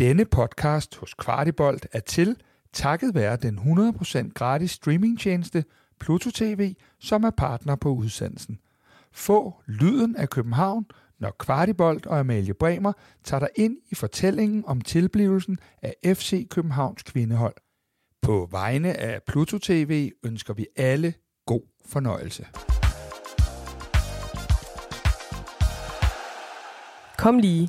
Denne podcast hos Kvartibolt er til takket være den 100% gratis streamingtjeneste Pluto TV, som er partner på udsendelsen. Få lyden af København, når Kvartibolt og Amalie Bremer tager dig ind i fortællingen om tilblivelsen af FC Københavns kvindehold. På vegne af Pluto TV ønsker vi alle god fornøjelse. Kom lige,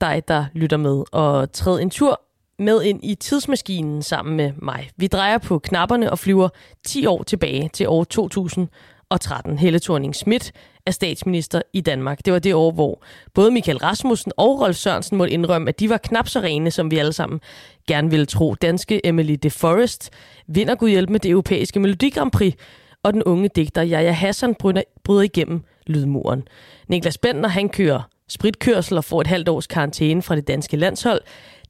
dig der lytter med, og træd en tur med ind i tidsmaskinen sammen med mig. Vi drejer på knapperne og flyver 10 år tilbage til år 2013. Helle thorning Schmidt er statsminister i Danmark. Det var det år, hvor både Michael Rasmussen og Rolf Sørensen måtte indrømme, at de var knap så rene, som vi alle sammen gerne ville tro. Danske Emily de Forest vinder Gud hjælp med det europæiske Melodi Grand Prix, og den unge digter Jaja Hassan bryder, igennem lydmuren. Niklas Bender, han kører spritkørsel og får et halvt års karantæne fra det danske landshold.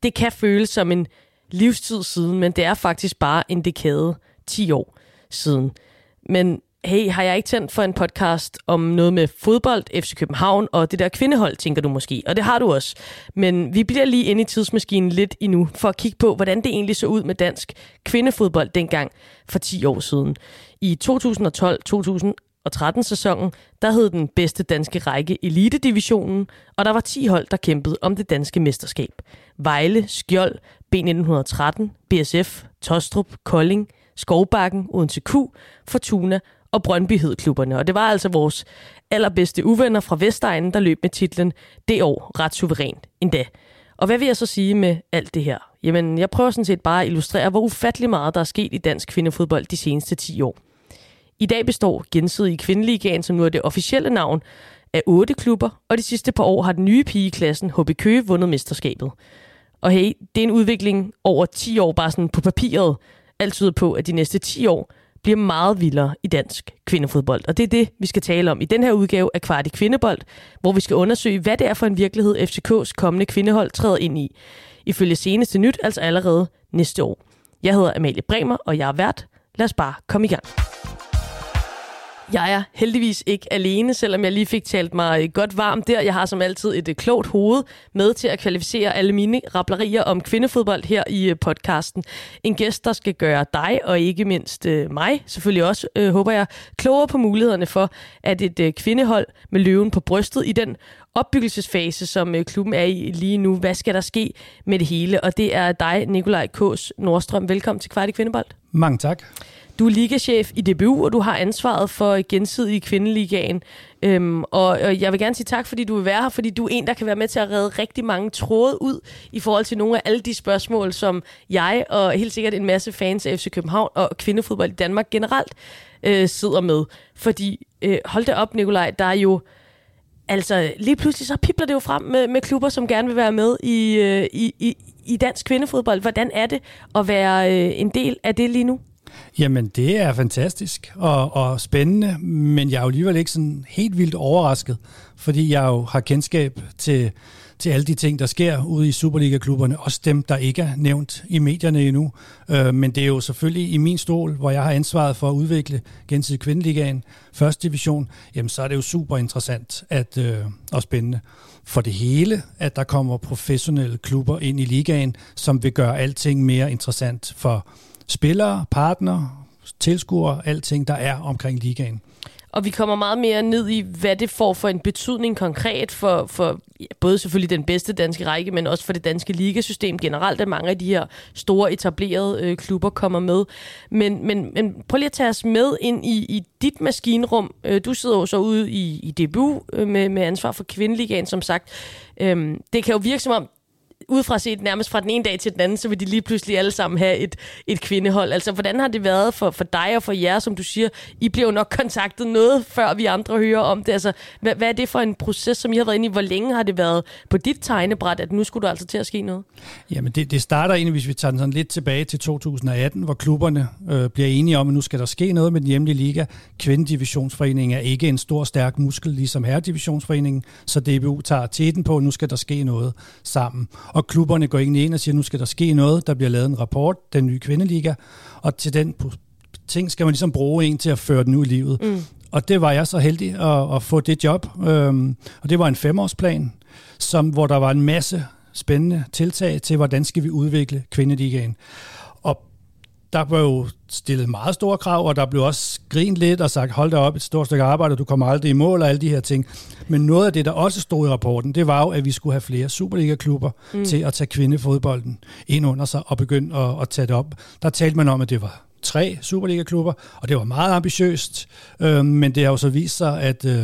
Det kan føles som en livstid siden, men det er faktisk bare en dekade 10 år siden. Men hey, har jeg ikke tændt for en podcast om noget med fodbold, FC København og det der kvindehold, tænker du måske. Og det har du også. Men vi bliver lige inde i tidsmaskinen lidt endnu, for at kigge på, hvordan det egentlig så ud med dansk kvindefodbold dengang for 10 år siden. I 2012, 2000, og 13 sæsonen, der hed den bedste danske række Elitedivisionen, og der var 10 hold, der kæmpede om det danske mesterskab. Vejle, Skjold, B1913, BSF, Tostrup, Kolding, Skovbakken, Odense Q, Fortuna og Brøndby hed klubberne. Og det var altså vores allerbedste uvenner fra Vestegnen, der løb med titlen det år ret suverænt endda. Og hvad vil jeg så sige med alt det her? Jamen, jeg prøver sådan set bare at illustrere, hvor ufattelig meget der er sket i dansk kvindefodbold de seneste 10 år – i dag består gensidige kvindeligaen, som nu er det officielle navn, af otte klubber, og de sidste par år har den nye pigeklassen HB Køge vundet mesterskabet. Og hey, det er en udvikling over 10 år, bare sådan på papiret. Alt tyder på, at de næste 10 år bliver meget vildere i dansk kvindefodbold. Og det er det, vi skal tale om i den her udgave af Kvart i Kvindebold, hvor vi skal undersøge, hvad det er for en virkelighed, FCK's kommende kvindehold træder ind i. Ifølge seneste nyt, altså allerede næste år. Jeg hedder Amalie Bremer, og jeg er vært. Lad os bare komme i gang. Jeg er heldigvis ikke alene, selvom jeg lige fik talt mig øh, godt varmt der. Jeg har som altid et øh, klogt hoved med til at kvalificere alle mine rablerier om kvindefodbold her i øh, podcasten. En gæst, der skal gøre dig, og ikke mindst mig, selvfølgelig også, øh, håber jeg, klogere på mulighederne for, at et øh, kvindehold med løven på brystet i den opbyggelsesfase, som øh, klubben er i lige nu. Hvad skal der ske med det hele? Og det er dig, Nikolaj Kås Nordstrøm. Velkommen til Kvart i Kvindebold. Mange tak. Du er ligachef i DBU, og du har ansvaret for gensidig kvindeligaen. Øhm, og, og jeg vil gerne sige tak, fordi du vil være her, fordi du er en, der kan være med til at redde rigtig mange tråde ud i forhold til nogle af alle de spørgsmål, som jeg og helt sikkert en masse fans af FC København og kvindefodbold i Danmark generelt øh, sidder med. Fordi, øh, hold det op, Nikolaj, der er jo... Altså, lige pludselig så pipler det jo frem med, med klubber, som gerne vil være med i, øh, i, i, i dansk kvindefodbold. Hvordan er det at være øh, en del af det lige nu? Jamen, det er fantastisk og, og spændende, men jeg er jo alligevel ikke sådan helt vildt overrasket, fordi jeg jo har kendskab til, til alle de ting, der sker ude i Superliga-klubberne, også dem, der ikke er nævnt i medierne endnu. Øh, men det er jo selvfølgelig i min stol, hvor jeg har ansvaret for at udvikle gensidig kvindeligaen, første division, jamen så er det jo super interessant at, øh, og spændende for det hele, at der kommer professionelle klubber ind i ligaen, som vil gøre alting mere interessant for spillere, partner, tilskuere, alting, der er omkring ligaen. Og vi kommer meget mere ned i, hvad det får for en betydning konkret for, for både selvfølgelig den bedste danske række, men også for det danske ligasystem generelt, at mange af de her store etablerede øh, klubber kommer med. Men, men, men prøv lige at tage os med ind i, i dit maskinrum. Øh, du sidder jo så ude i, i DBU øh, med, med ansvar for kvindeligaen, som sagt. Øh, det kan jo virke som om, udefra set nærmest fra den ene dag til den anden, så vil de lige pludselig alle sammen have et, et kvindehold. Altså, hvordan har det været for, for dig og for jer, som du siger? I bliver jo nok kontaktet noget, før vi andre hører om det. Altså, hvad, hvad er det for en proces, som I har været inde i? Hvor længe har det været på dit tegnebræt, at nu skulle du altså til at ske noget? Jamen, det, det starter egentlig, hvis vi tager den sådan lidt tilbage til 2018, hvor klubberne øh, bliver enige om, at nu skal der ske noget med den hjemlige liga. Kvindedivisionsforeningen er ikke en stor, stærk muskel, ligesom herredivisionsforeningen, så DBU tager teten på, at nu skal der ske noget sammen og klubberne går ind og siger, nu skal der ske noget, der bliver lavet en rapport, den nye kvindeliga, og til den ting skal man ligesom bruge en til at føre den ud i livet. Mm. Og det var jeg så heldig at, at få det job, øhm, og det var en femårsplan, som, hvor der var en masse spændende tiltag til, hvordan skal vi udvikle kvindeligaen. Og der blev jo stillet meget store krav, og der blev også grint lidt og sagt, hold da op, et stort stykke arbejde, du kommer aldrig i mål og alle de her ting. Men noget af det, der også stod i rapporten, det var jo, at vi skulle have flere Superliga-klubber mm. til at tage kvindefodbolden ind under sig og begynde at, at tage det op. Der talte man om, at det var tre Superliga-klubber, og det var meget ambitiøst, øh, men det har jo så vist sig, at øh,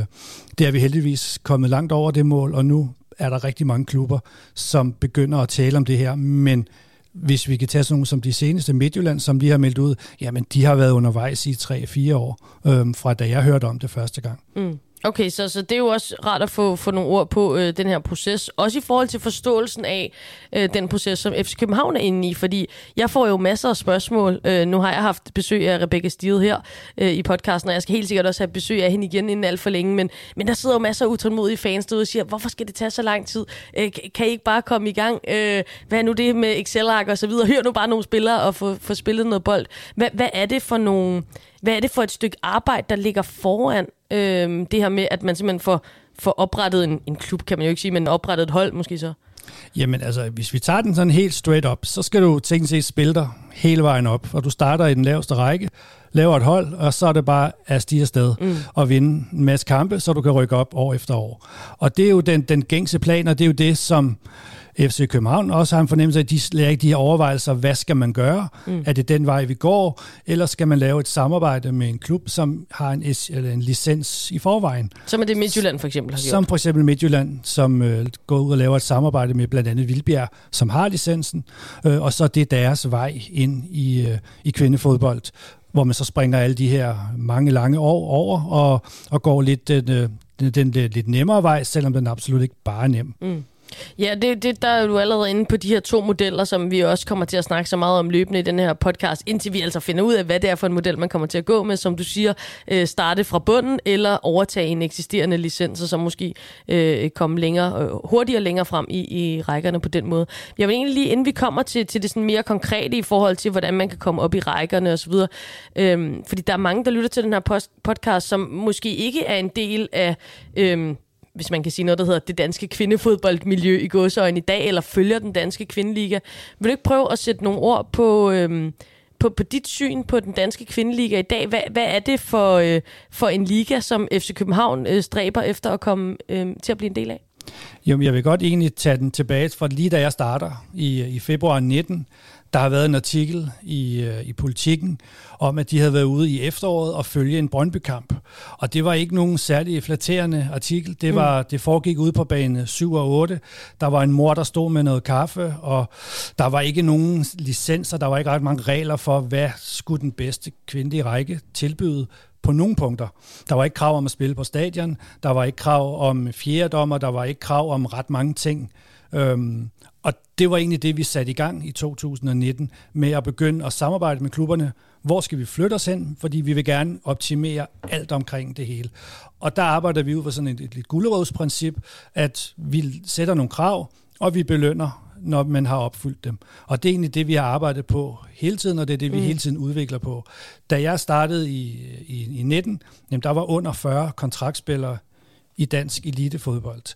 det er vi heldigvis kommet langt over det mål, og nu er der rigtig mange klubber, som begynder at tale om det her, men hvis vi kan tage sådan nogle som de seneste Midtjylland, som de har meldt ud, jamen de har været undervejs i 3-4 år, øhm, fra da jeg hørte om det første gang. Mm. Okay, så, så det er jo også rart at få, få nogle ord på øh, den her proces. Også i forhold til forståelsen af øh, den proces, som FC København er inde i. Fordi jeg får jo masser af spørgsmål. Øh, nu har jeg haft besøg af Rebecca Stiede her øh, i podcasten, og jeg skal helt sikkert også have besøg af hende igen inden alt for længe. Men, men der sidder jo masser af utålmodige fans derude og siger, hvorfor skal det tage så lang tid? Øh, kan I ikke bare komme i gang? Øh, hvad er nu det med Excel-ark og så videre? Hør nu bare nogle spillere og få, få spillet noget bold. Hvad, hvad er det for nogle hvad er det for et stykke arbejde, der ligger foran øh, det her med, at man simpelthen får, får oprettet en, en klub, kan man jo ikke sige, men oprettet et hold måske så? Jamen altså, hvis vi tager den sådan helt straight up, så skal du tænke sig spille dig hele vejen op, og du starter i den laveste række, laver et hold, og så er det bare at stige afsted mm. og vinde en masse kampe, så du kan rykke op år efter år. Og det er jo den, den gængse plan, og det er jo det, som FC København også har en fornemmelse af, at de lærer ikke de her overvejelser, hvad skal man gøre? Mm. Er det den vej, vi går? Eller skal man lave et samarbejde med en klub, som har en, eller en licens i forvejen? Som er det Midtjylland for eksempel har gjort. Som for eksempel Midtjylland, som øh, går ud og laver et samarbejde med blandt andet Vildbjerg, som har licensen, øh, og så det er deres vej ind i, øh, i kvindefodbold hvor man så springer alle de her mange lange år over og, og går lidt den, øh, den, den, den lidt nemmere vej, selvom den absolut ikke bare er nem. Mm. Ja, det, det, der er du allerede inde på de her to modeller, som vi også kommer til at snakke så meget om løbende i den her podcast, indtil vi altså finder ud af, hvad det er for en model, man kommer til at gå med, som du siger, øh, starte fra bunden, eller overtage en eksisterende licens, og så måske øh, komme længere, øh, hurtigere længere frem i, i rækkerne på den måde. Jeg vil egentlig lige, inden vi kommer til, til det sådan mere konkrete i forhold til, hvordan man kan komme op i rækkerne osv., øh, fordi der er mange, der lytter til den her post, podcast, som måske ikke er en del af... Øh, hvis man kan sige noget, der hedder det danske kvindefodboldmiljø i gåsøjne i dag, eller følger den danske kvindeliga. Vil du ikke prøve at sætte nogle ord på, øhm, på, på dit syn på den danske kvindeliga i dag? Hvad, hvad er det for, øh, for en liga, som FC København øh, stræber efter at komme øh, til at blive en del af? Jo, jeg vil godt egentlig tage den tilbage fra lige da jeg starter i, i februar 19. Der har været en artikel i, øh, i politikken om, at de havde været ude i efteråret og følge en Brøndby-kamp. Og det var ikke nogen særlig flatterende artikel. Det, var, mm. det foregik ude på bane 7 og 8. Der var en mor, der stod med noget kaffe, og der var ikke nogen licenser, der var ikke ret mange regler for, hvad skulle den bedste kvindelige række tilbyde på nogle punkter. Der var ikke krav om at spille på stadion, der var ikke krav om fjerdommer, der var ikke krav om ret mange ting. Øhm, og det var egentlig det, vi satte i gang i 2019 med at begynde at samarbejde med klubberne. Hvor skal vi flytte os hen? Fordi vi vil gerne optimere alt omkring det hele. Og der arbejder vi ud fra sådan et, et, et gulerodsprincip, at vi sætter nogle krav, og vi belønner, når man har opfyldt dem. Og det er egentlig det, vi har arbejdet på hele tiden, og det er det, vi mm. hele tiden udvikler på. Da jeg startede i, i, i 19, jamen, der var under 40 kontraktspillere i dansk elitefodbold.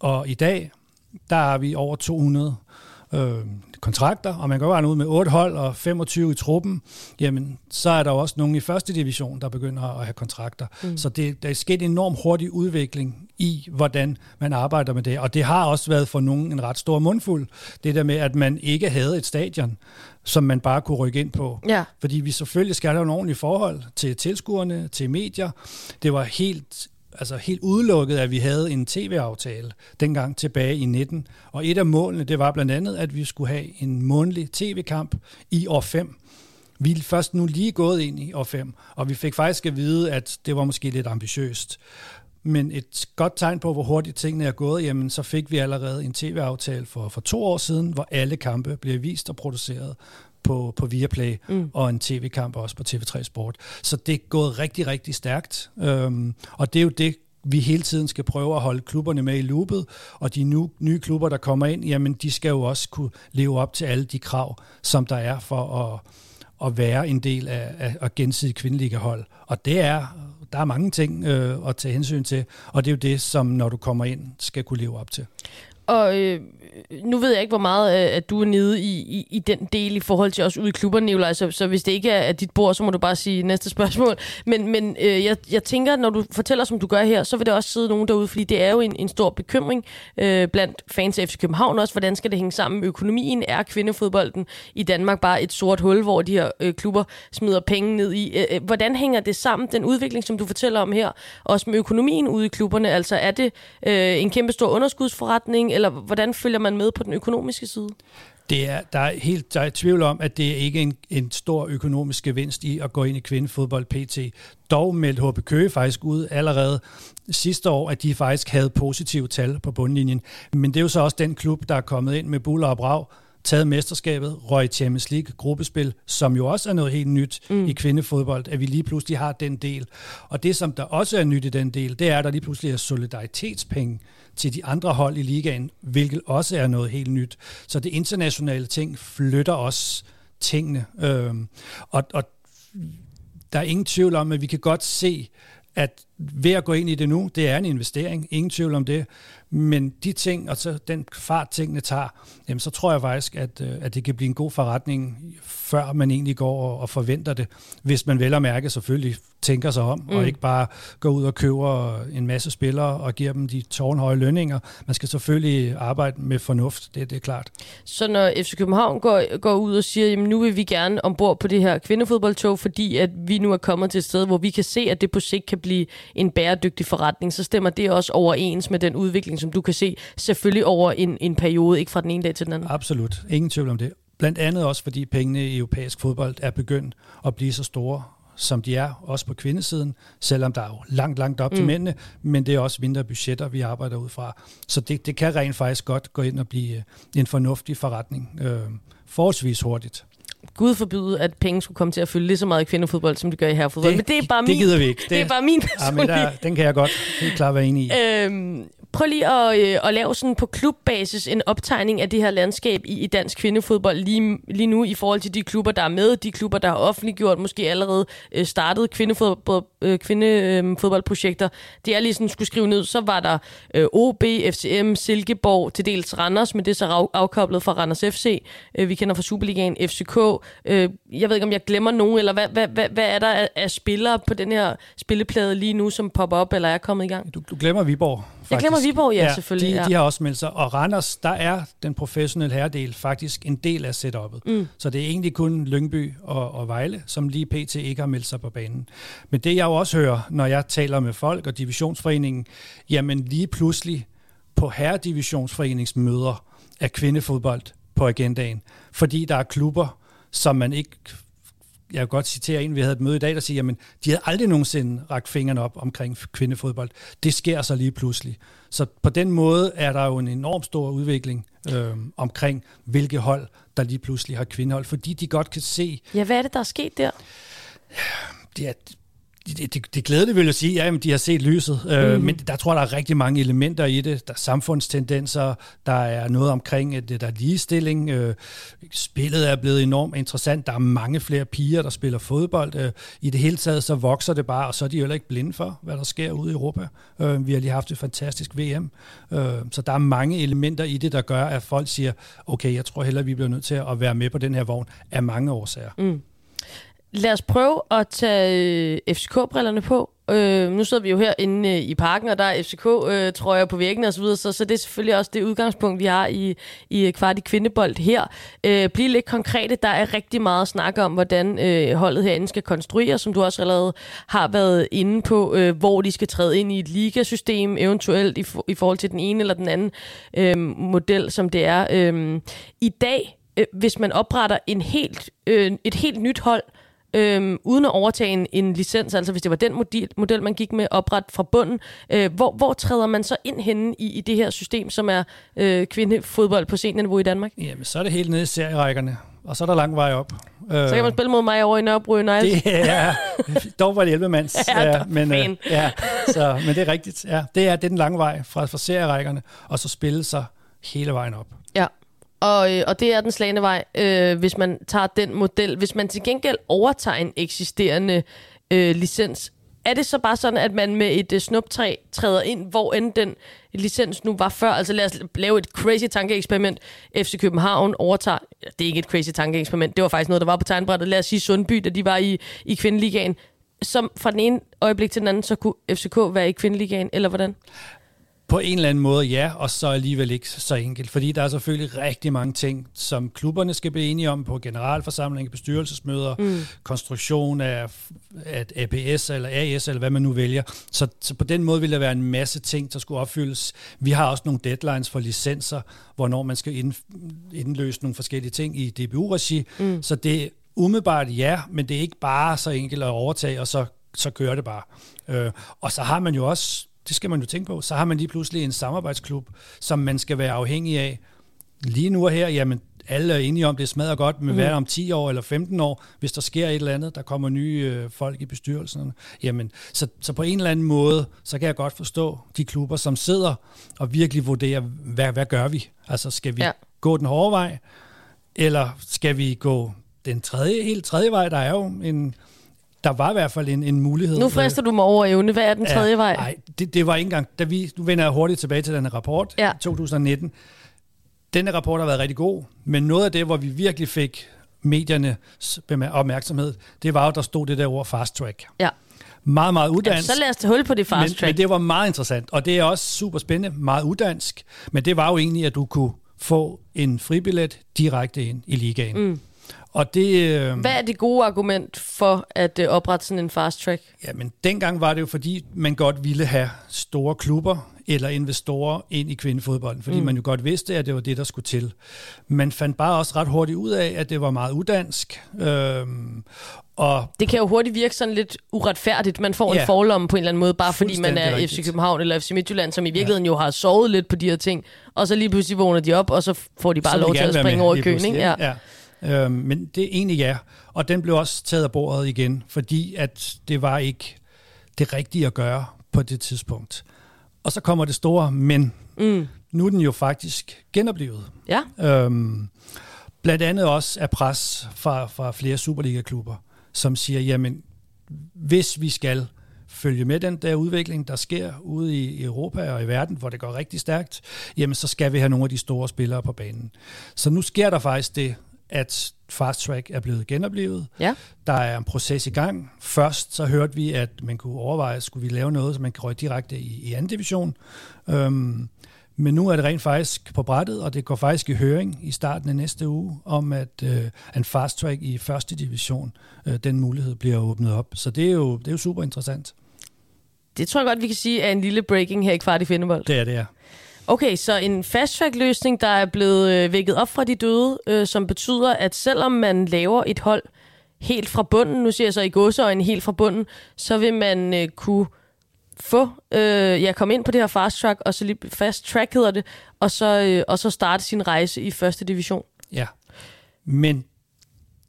Og i dag, der har vi over 200 øh, kontrakter, og man kan bare ud med 8 hold og 25 i truppen, jamen så er der også nogen i første division, der begynder at have kontrakter. Mm. Så det, der er sket en enorm hurtig udvikling i, hvordan man arbejder med det. Og det har også været for nogen en ret stor mundfuld, det der med, at man ikke havde et stadion, som man bare kunne rykke ind på. Ja. Fordi vi selvfølgelig skal have nogle ordentlige forhold til tilskuerne, til medier. Det var helt altså helt udelukket, at vi havde en tv-aftale dengang tilbage i 19. Og et af målene, det var blandt andet, at vi skulle have en månedlig tv-kamp i år 5. Vi er først nu lige gået ind i år 5, og vi fik faktisk at vide, at det var måske lidt ambitiøst. Men et godt tegn på, hvor hurtigt tingene er gået, jamen så fik vi allerede en tv-aftale for, for to år siden, hvor alle kampe bliver vist og produceret på, på Viaplay, mm. og en tv-kamp også på TV3 Sport. Så det er gået rigtig, rigtig stærkt. Øhm, og det er jo det, vi hele tiden skal prøve at holde klubberne med i loopet, og de nye, nye klubber, der kommer ind, jamen de skal jo også kunne leve op til alle de krav, som der er for at, at være en del af, af, af gensidigt kvindelige hold. Og det er, der er mange ting øh, at tage hensyn til, og det er jo det, som når du kommer ind, skal kunne leve op til. Og øh, nu ved jeg ikke, hvor meget øh, at du er nede i, i, i den del i forhold til os ude i klubberne, Nicolaj, så, så hvis det ikke er dit bord, så må du bare sige næste spørgsmål. Men, men øh, jeg, jeg tænker, når du fortæller, som du gør her, så vil der også sidde nogen derude, fordi det er jo en, en stor bekymring øh, blandt fans af FC København også. Hvordan skal det hænge sammen med økonomien? Er kvindefodbolden i Danmark bare et sort hul, hvor de her øh, klubber smider penge ned i? Øh, øh hvordan hænger det sammen, den udvikling, som du fortæller om her, også med økonomien ude i klubberne? Altså er det øh, en kæmpe stor underskudsforretning, eller hvordan følger man med på den økonomiske side? Det er, der er helt der er tvivl om, at det er ikke en, en stor økonomisk gevinst i at gå ind i kvindefodbold PT. Dog meldte HB Køge faktisk ud allerede sidste år, at de faktisk havde positive tal på bundlinjen. Men det er jo så også den klub, der er kommet ind med buller og brag, taget mesterskabet, røg Champions League gruppespil, som jo også er noget helt nyt mm. i kvindefodbold, at vi lige pludselig har den del. Og det, som der også er nyt i den del, det er, at der lige pludselig er solidaritetspenge til de andre hold i ligaen, hvilket også er noget helt nyt. Så det internationale ting flytter også tingene. Øh, og, og der er ingen tvivl om, at vi kan godt se, at ved at gå ind i det nu, det er en investering, ingen tvivl om det, men de ting, og så den fart tingene tager, jamen så tror jeg faktisk, at, øh, at det kan blive en god forretning, før man egentlig går og forventer det, hvis man vel og mærke selvfølgelig tænker sig om, mm. og ikke bare går ud og køber en masse spillere og giver dem de tårnhøje lønninger. Man skal selvfølgelig arbejde med fornuft, det, det er klart. Så når FC København går, går ud og siger, jamen nu vil vi gerne ombord på det her kvindefodboldtog, fordi at vi nu er kommet til et sted, hvor vi kan se, at det på sigt kan blive en bæredygtig forretning, så stemmer det også overens med den udvikling, som du kan se, selvfølgelig over en, en periode, ikke fra den ene dag til den anden. Absolut, ingen tvivl om det. Blandt andet også, fordi pengene i europæisk fodbold er begyndt at blive så store, som de er, også på kvindesiden, selvom der er jo langt, langt op mm. til mændene, men det er også mindre budgetter, vi arbejder ud fra. Så det, det kan rent faktisk godt gå ind og blive øh, en fornuftig forretning øh, forholdsvis hurtigt. Gud forbyde, at penge skulle komme til at fylde lige så meget i kvindefodbold, som det gør i herrefodbold. Det, Men det er bare det min, gider vi ikke. Det, det er bare min personlige... Ja, men der, den kan jeg godt helt klart være enig i. Øhm, prøv lige at, øh, at lave sådan på klubbasis en optegning af det her landskab i, i dansk kvindefodbold lige, lige nu i forhold til de klubber, der er med, de klubber, der har offentliggjort, måske allerede øh, startet kvindefodbold, øh, kvindefodboldprojekter. Det er lige sådan, skulle skrive ned, så var der øh, OB, FCM, Silkeborg, til dels Randers, men det er så afkoblet fra Randers FC. Øh, vi kender fra Superligaen, FCK. Øh, jeg ved ikke, om jeg glemmer nogen, eller hvad, hvad, hvad, hvad er der af, af spillere på den her spilleplade lige nu, som popper op, eller er kommet i gang? Du, du glemmer Viborg. Faktisk. Jeg glemmer Viborg, ja, ja selvfølgelig. De, ja. de har også meldt sig. Og Randers, der er den professionelle herredel faktisk en del af setup'et. Mm. Så det er egentlig kun Lyngby og, og Vejle, som lige pt. ikke har meldt sig på banen. Men det jeg jo også hører, når jeg taler med folk og divisionsforeningen, jamen lige pludselig på herredivisionsforeningsmøder er kvindefodbold på agendaen. Fordi der er klubber, som man ikke jeg kan godt citere en, vi havde et møde i dag, der siger, at de havde aldrig nogensinde rakt fingrene op omkring kvindefodbold. Det sker så lige pludselig. Så på den måde er der jo en enorm stor udvikling øh, omkring, hvilke hold, der lige pludselig har kvindehold, fordi de godt kan se... Ja, hvad er det, der er sket der? Det er, det, det, det glædeligt vil jeg sige, ja, de har set lyset, øh, mm. men der tror jeg, der er rigtig mange elementer i det. Der er samfundstendenser, der er noget omkring, at der er ligestilling. Øh, spillet er blevet enormt interessant. Der er mange flere piger, der spiller fodbold. Øh, I det hele taget, så vokser det bare, og så er de jo heller ikke blinde for, hvad der sker ude i Europa. Øh, vi har lige haft et fantastisk VM, øh, så der er mange elementer i det, der gør, at folk siger, okay, jeg tror heller, vi bliver nødt til at være med på den her vogn af mange årsager. Mm. Lad os prøve at tage øh, FCK-brillerne på. Øh, nu sidder vi jo her inde øh, i parken, og der er FCK-trøjer øh, på væggen og så videre, så, så det er selvfølgelig også det udgangspunkt, vi har i, i øh, kvart i kvindebold her. Øh, bliv lidt konkrete. Der er rigtig meget at snakke om, hvordan øh, holdet herinde skal konstrueres, som du også allerede har været inde på, øh, hvor de skal træde ind i et ligasystem, eventuelt i, for, i forhold til den ene eller den anden øh, model, som det er. Øh, I dag, øh, hvis man opretter en helt, øh, et helt nyt hold, øhm, uden at overtage en, en licens, altså hvis det var den model, model man gik med opret fra bunden. Øh, hvor, hvor træder man så ind henne i, i det her system, som er øh, kvindefodbold på seniorniveau i Danmark? Jamen, så er det helt nede i serierækkerne, og så er der lang vej op. Så kan man spille mod mig over i Nørrebro United. Det er, dog var det 11 mands. ja, ja, men, øh, ja, så, men det er rigtigt. Ja, det, er, det er den lange vej fra, fra serierækkerne, og så spille sig hele vejen op. Ja, og, øh, og det er den slagende vej, øh, hvis man tager den model. Hvis man til gengæld overtager en eksisterende øh, licens, er det så bare sådan, at man med et øh, snuptræ træder ind, hvor end den licens nu var før? Altså lad os lave et crazy tankeeksperiment. FC København overtager, det er ikke et crazy tankeeksperiment, det var faktisk noget, der var på tegnbrættet. Lad os sige Sundby, da de var i, i kvindeligaen. Som fra den ene øjeblik til den anden, så kunne FCK være i kvindeligaen, eller hvordan? På en eller anden måde ja, og så alligevel ikke så enkelt, fordi der er selvfølgelig rigtig mange ting, som klubberne skal blive enige om på generalforsamling, bestyrelsesmøder, mm. konstruktion af, af APS eller AS eller hvad man nu vælger. Så, så på den måde vil der være en masse ting, der skulle opfyldes. Vi har også nogle deadlines for licenser, hvornår man skal ind, indløse nogle forskellige ting i DBU-regi. Mm. Så det er umiddelbart ja, men det er ikke bare så enkelt at overtage, og så, så kører det bare. Øh, og så har man jo også det skal man jo tænke på. Så har man lige pludselig en samarbejdsklub, som man skal være afhængig af. Lige nu og her, jamen alle er enige om, det smadrer godt, men mm. hvad om 10 år eller 15 år, hvis der sker et eller andet, der kommer nye øh, folk i bestyrelsen. Jamen, så, så på en eller anden måde, så kan jeg godt forstå de klubber, som sidder og virkelig vurderer, hvad, hvad gør vi? Altså, skal vi ja. gå den hårde vej, eller skal vi gå den tredje, helt tredje vej? Der er jo en der var i hvert fald en, en mulighed. Nu frister du mig over evne. Hvad er den tredje ja, vej? Nej, det, det var ikke engang... Da vi, nu vender jeg hurtigt tilbage til den rapport, ja. 2019. Denne rapport har været rigtig god, men noget af det, hvor vi virkelig fik medierne opmærksomhed, det var jo, der stod det der ord fast track. Ja. Meget, meget uddansk. Ja, så lad os tage hul på det fast men, track. Men det var meget interessant, og det er også super spændende, meget uddansk. Men det var jo egentlig, at du kunne få en fribillet direkte ind i ligaen. Mm. Og det, øh, Hvad er det gode argument for at øh, oprette sådan en fast track? Ja, men dengang var det jo, fordi man godt ville have store klubber eller investorer ind i kvindefodbolden, fordi mm. man jo godt vidste, at det var det, der skulle til. Man fandt bare også ret hurtigt ud af, at det var meget udansk. Øhm, og det kan jo hurtigt virke sådan lidt uretfærdigt. Man får ja, en forlomme på en eller anden måde, bare fordi man er rigtigt. FC København eller FC Midtjylland, som i virkeligheden ja. jo har sovet lidt på de her ting. Og så lige pludselig vågner de op, og så får de bare så lov til at springe over i køen. Ikke? Ja. ja. Øh, men det er egentlig ja. Og den blev også taget af bordet igen, fordi at det var ikke det rigtige at gøre på det tidspunkt. Og så kommer det store men. Mm. Nu er den jo faktisk genoplevet. Ja. Øhm, blandt andet også af pres fra, fra flere Superliga-klubber, som siger, jamen, hvis vi skal følge med den der udvikling, der sker ude i Europa og i verden, hvor det går rigtig stærkt, jamen så skal vi have nogle af de store spillere på banen. Så nu sker der faktisk det, at Fast Track er blevet genoplevet. Ja. Der er en proces i gang. Først så hørte vi, at man kunne overveje, skulle vi lave noget, så man kan røge direkte i, i anden division. Øhm, men nu er det rent faktisk på brættet, og det går faktisk i høring i starten af næste uge, om at øh, en fast track i første division, øh, den mulighed bliver åbnet op. Så det er jo, det er jo super interessant. Det tror jeg godt, vi kan sige er en lille breaking her i kvart i Findebold. Det er det, ja. Okay, så en fast-track-løsning, der er blevet øh, vækket op fra de døde, øh, som betyder, at selvom man laver et hold helt fra bunden, nu siger jeg så i godseøjne helt fra bunden, så vil man øh, kunne få, øh, ja, komme ind på det her fast track, og så lige fast track hedder det, og så, øh, og så starte sin rejse i første division. Ja, men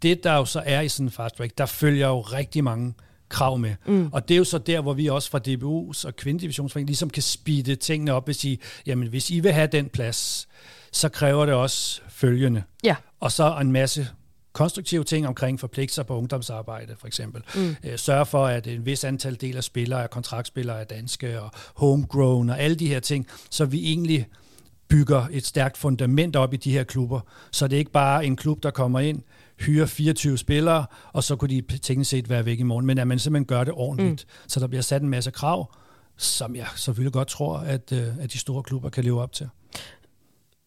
det der jo så er i sådan en fast track, der følger jo rigtig mange krav med. Mm. Og det er jo så der, hvor vi også fra DBU's og Kvindedivisionsforeningen ligesom kan speede tingene op og sige, jamen hvis I vil have den plads, så kræver det også følgende. Ja. Og så en masse konstruktive ting omkring forpligtelser på ungdomsarbejde, for eksempel. Mm. Øh, sørge for, at en vis antal del af spillere er kontraktspillere er danske, og homegrown, og alle de her ting, så vi egentlig bygger et stærkt fundament op i de her klubber, så det er ikke bare en klub, der kommer ind, hyre 24 spillere, og så kunne de teknisk set være væk i morgen, men at man simpelthen gør det ordentligt. Mm. Så der bliver sat en masse krav, som jeg selvfølgelig godt tror, at, øh, at de store klubber kan leve op til.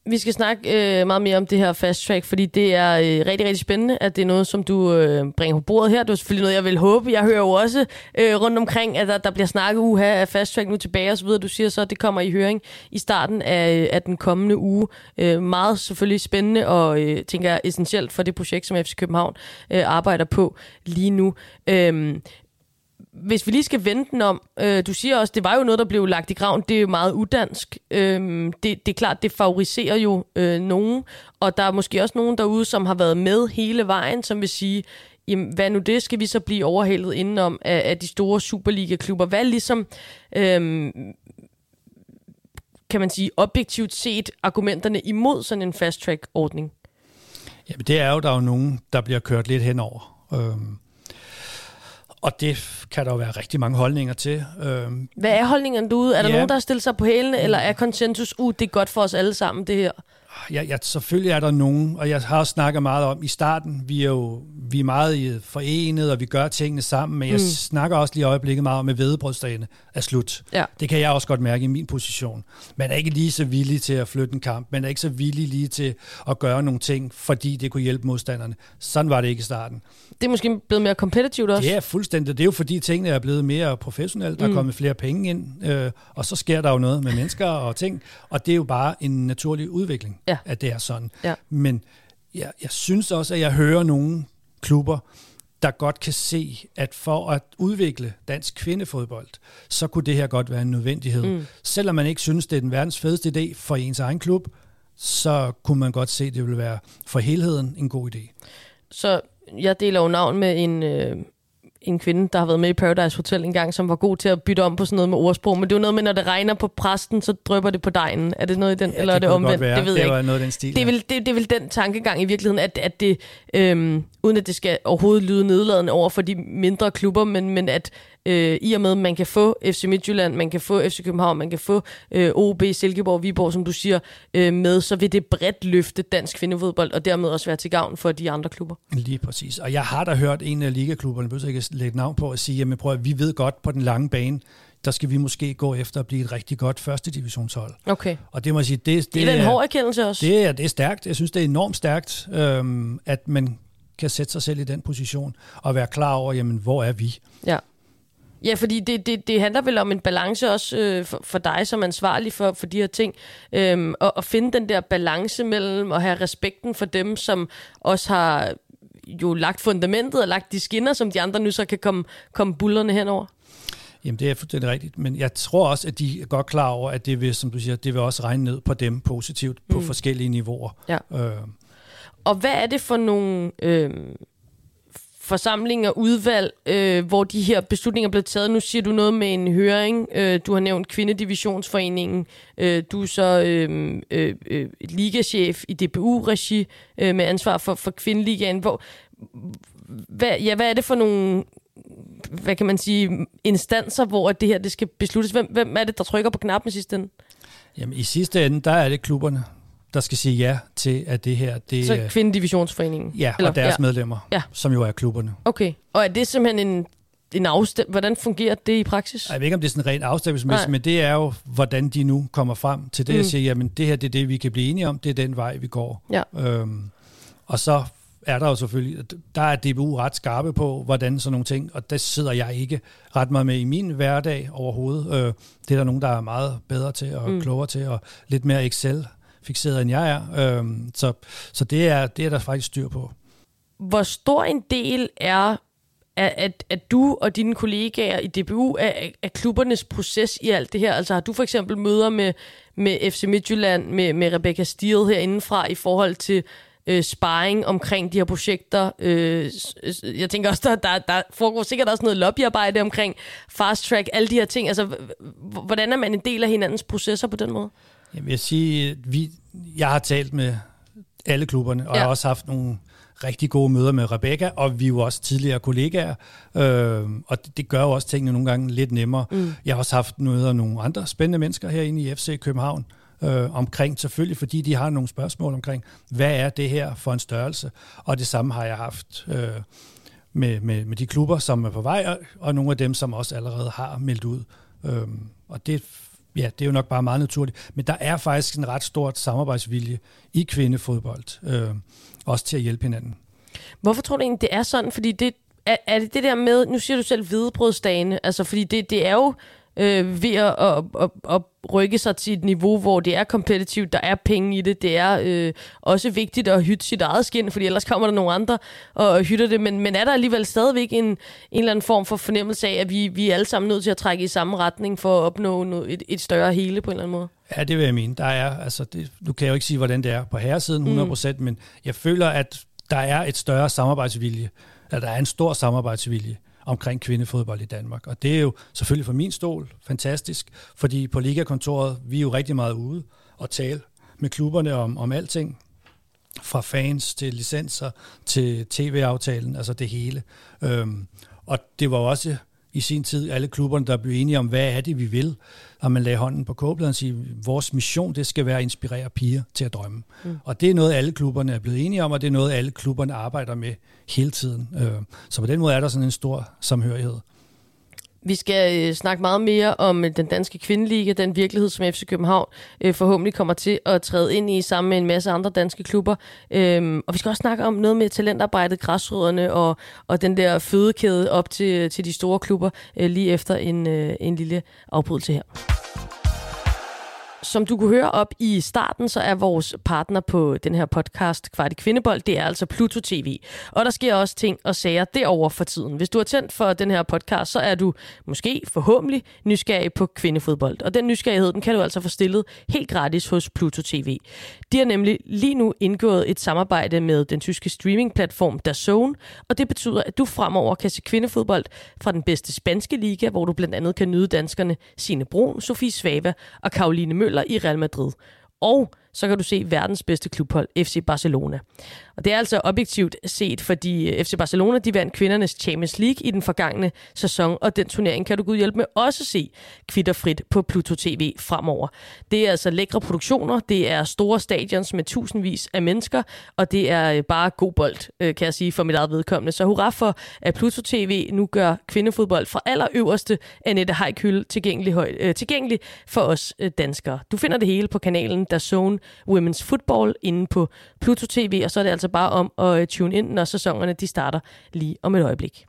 Vi skal snakke øh, meget mere om det her fast track, fordi det er øh, rigtig, rigtig spændende, at det er noget, som du øh, bringer på bordet her. Det er selvfølgelig noget, jeg vil håbe. Jeg hører jo også øh, rundt omkring, at der, der bliver snakket uha af fast track nu tilbage og så videre. Du siger så, at det kommer i høring i starten af, af den kommende uge. Øh, meget selvfølgelig spændende og, øh, tænker jeg, essentielt for det projekt, som FC København øh, arbejder på lige nu. Øh, hvis vi lige skal vente den om, øh, du siger også, det var jo noget, der blev lagt i graven, det er jo meget udansk. Øh, det, det er klart, det favoriserer jo øh, nogen, og der er måske også nogen derude, som har været med hele vejen, som vil sige, jamen, hvad nu det, skal vi så blive overhældet indenom af, af de store Superliga-klubber? Hvad er ligesom, øh, kan man sige, objektivt set argumenterne imod sådan en fast-track-ordning? Jamen, det er jo, der er jo nogen, der bliver kørt lidt henover. Øh og det kan der jo være rigtig mange holdninger til. Øhm, Hvad er holdningerne derude? Er der ja. nogen, der har stillet sig på hælene, eller er konsensus, uh, det er godt for os alle sammen, det her? Ja, ja, selvfølgelig er der nogen, og jeg har også snakket meget om i starten, vi er jo vi er meget forenet, og vi gør tingene sammen, men jeg mm. snakker også lige i øjeblikket meget om, at vedebrødsdagene er slut. Ja. Det kan jeg også godt mærke i min position. Man er ikke lige så villig til at flytte en kamp, man er ikke så villig lige til at gøre nogle ting, fordi det kunne hjælpe modstanderne. Sådan var det ikke i starten. Det er måske blevet mere kompetitivt også? Det er fuldstændig. Det er jo fordi tingene er blevet mere professionelle, der er mm. kommet flere penge ind, øh, og så sker der jo noget med mennesker og ting, og det er jo bare en naturlig udvikling, ja. at det er sådan. Ja. Men jeg, jeg synes også, at jeg hører nogen klubber, der godt kan se, at for at udvikle dansk kvindefodbold, så kunne det her godt være en nødvendighed. Mm. Selvom man ikke synes, det er den verdens fedeste idé for ens egen klub, så kunne man godt se, at det ville være for helheden en god idé. Så jeg deler jo navn med en, øh, en kvinde, der har været med i Paradise Hotel en gang, som var god til at bytte om på sådan noget med ordsprog. Men det er jo noget med, når det regner på præsten, så drøber det på dejen. Er det noget i den, ja, eller er det omvendt? Det ved det jeg ikke. noget den stil, det, er vel, det, det er vel den tankegang i virkeligheden, at, at det, øhm, uden at det skal overhovedet lyde nedladende over for de mindre klubber, men, men at øh, i og med, at man kan få FC Midtjylland, man kan få FC København, man kan få øh, OB, Silkeborg, Viborg, som du siger, øh, med, så vil det bredt løfte dansk kvindefodbold, og dermed også være til gavn for de andre klubber. Lige præcis. Og jeg har da hørt en af ligaklubberne, jeg ikke lægge navn på, at sige, jamen prøv at vi ved godt på den lange bane, der skal vi måske gå efter at blive et rigtig godt første divisionshold. Okay. Og det må jeg sige, det, det, det er en hård erkendelse også. Det er, det er stærkt. Jeg synes, det er enormt stærkt, øhm, at man kan sætte sig selv i den position og være klar over, jamen, hvor er vi? Ja. Ja, fordi det, det, det handler vel om en balance også øh, for, for dig som ansvarlig for, for de her ting. Øhm, og at finde den der balance mellem at have respekten for dem, som også har jo lagt fundamentet og lagt de skinner, som de andre nu så kan komme, komme bullerne henover. Jamen, det er fuldstændig rigtigt. Men jeg tror også, at de er godt klar over, at det vil, som du siger, det vil også regne ned på dem positivt på mm. forskellige niveauer. Ja. Øh. Og hvad er det for nogle... Øh, forsamling og udvalg, øh, hvor de her beslutninger blev taget. Nu siger du noget med en høring. Øh, du har nævnt Kvindedivisionsforeningen. Øh, du er så øh, øh, øh, ligachef i DBU-regi øh, med ansvar for, for kvindeligaen. Hvor, hvad, ja, hvad er det for nogle hvad kan man sige, instanser, hvor det her det skal besluttes? Hvem, hvem er det, der trykker på knappen i sidste ende? Jamen, i sidste ende, der er det klubberne, der skal sige ja til, at det her... Det, så kvindedivisionsforeningen? Ja, Eller, og deres ja. medlemmer, ja. som jo er klubberne. Okay, og er det simpelthen en, en afstem... Hvordan fungerer det i praksis? Jeg ved ikke, om det er sådan rent afstemningsmæssigt, men det er jo, hvordan de nu kommer frem til det, mm. og siger, jamen det her det er det, vi kan blive enige om, det er den vej, vi går. Ja. Øhm, og så er der jo selvfølgelig, der er DBU ret skarpe på, hvordan sådan nogle ting, og det sidder jeg ikke ret meget med i min hverdag overhovedet. Øh, det er der nogen, der er meget bedre til og mm. klogere til, og lidt mere Excel fixeret, end jeg er. Øhm, så så det, er, det er der faktisk styr på. Hvor stor en del er at, at, at du og dine kollegaer i DBU er, er klubbernes proces i alt det her? Altså har du for eksempel møder med, med FC Midtjylland, med, med Rebecca Stiel herindefra i forhold til øh, sparring omkring de her projekter. Øh, jeg tænker også, der, der, der foregår sikkert også noget lobbyarbejde omkring fast track, alle de her ting. Altså, hvordan er man en del af hinandens processer på den måde? Jeg vil sige, vi, jeg har talt med alle klubberne, og ja. jeg har også haft nogle rigtig gode møder med Rebecca, og vi er jo også tidligere kollegaer, øh, og det, det gør jo også tingene nogle gange lidt nemmere. Mm. Jeg har også haft møder med nogle andre spændende mennesker herinde i FC København, øh, omkring, selvfølgelig fordi de har nogle spørgsmål omkring, hvad er det her for en størrelse? Og det samme har jeg haft øh, med, med, med de klubber, som er på vej, og nogle af dem, som også allerede har meldt ud. Øh, og det Ja, det er jo nok bare meget naturligt. Men der er faktisk en ret stort samarbejdsvilje i kvindefodbold, øh, også til at hjælpe hinanden. Hvorfor tror du egentlig, det er sådan? Fordi det, er, er det det der med, nu siger du selv hvidebrødsdagene, altså fordi det, det er jo øh, ved at, at, at, at rykke sig til et niveau, hvor det er kompetitivt, der er penge i det. Det er øh, også vigtigt at hytte sit eget skin, fordi ellers kommer der nogle andre og hytter det. Men, men er der alligevel stadigvæk en, en eller anden form for fornemmelse af, at vi, vi er alle sammen nødt til at trække i samme retning for at opnå noget, et, et større hele på en eller anden måde? Ja, det vil jeg mene. Der er, altså, det, nu kan jeg jo ikke sige, hvordan det er på herresiden 100%, mm. men jeg føler, at der er et større samarbejdsvilje. At der er en stor samarbejdsvilje omkring kvindefodbold i Danmark. Og det er jo selvfølgelig for min stol fantastisk, fordi på Ligakontoret, vi er jo rigtig meget ude og tale med klubberne om, om alting, fra fans til licenser til tv-aftalen, altså det hele. Øhm, Og det var også i sin tid alle klubberne, der blev enige om, hvad er det, vi vil. Og man lagde hånden på kogebladet og sige, vores mission, det skal være at inspirere piger til at drømme. Mm. Og det er noget, alle klubberne er blevet enige om, og det er noget, alle klubberne arbejder med hele tiden. Øh, så på den måde er der sådan en stor samhørighed. Vi skal øh, snakke meget mere om øh, den danske kvindeliga, den virkelighed, som FC København øh, forhåbentlig kommer til at træde ind i sammen med en masse andre danske klubber. Øhm, og vi skal også snakke om noget med talentarbejdet, græsrødderne og, og den der fødekæde op til, til de store klubber øh, lige efter en, øh, en lille afbrydelse her. Som du kunne høre op i starten, så er vores partner på den her podcast, Kvart i Kvindebold, det er altså Pluto TV. Og der sker også ting og sager derover for tiden. Hvis du har tændt for den her podcast, så er du måske forhåbentlig nysgerrig på kvindefodbold. Og den nysgerrighed, den kan du altså få stillet helt gratis hos Pluto TV. De har nemlig lige nu indgået et samarbejde med den tyske streamingplatform DAZN, og det betyder, at du fremover kan se kvindefodbold fra den bedste spanske liga, hvor du blandt andet kan nyde danskerne Sine Brun, Sofie Svava og Karoline Møller i Real Madrid. Og så kan du se verdens bedste klubhold, FC Barcelona. Og det er altså objektivt set, fordi øh, FC Barcelona de vandt kvindernes Champions League i den forgangne sæson, og den turnering kan du gud hjælpe med også se kvitterfrit på Pluto TV fremover. Det er altså lækre produktioner, det er store stadions med tusindvis af mennesker, og det er øh, bare god bold, øh, kan jeg sige, for mit eget vedkommende. Så hurra for, at Pluto TV nu gør kvindefodbold fra allerøverste Annette Heikhylde tilgængelig, tilgængelig for os danskere. Du finder det hele på kanalen der Zone Women's Football inde på Pluto TV, og så er det altså bare om at øh, tune ind, når sæsonerne de starter lige om et øjeblik.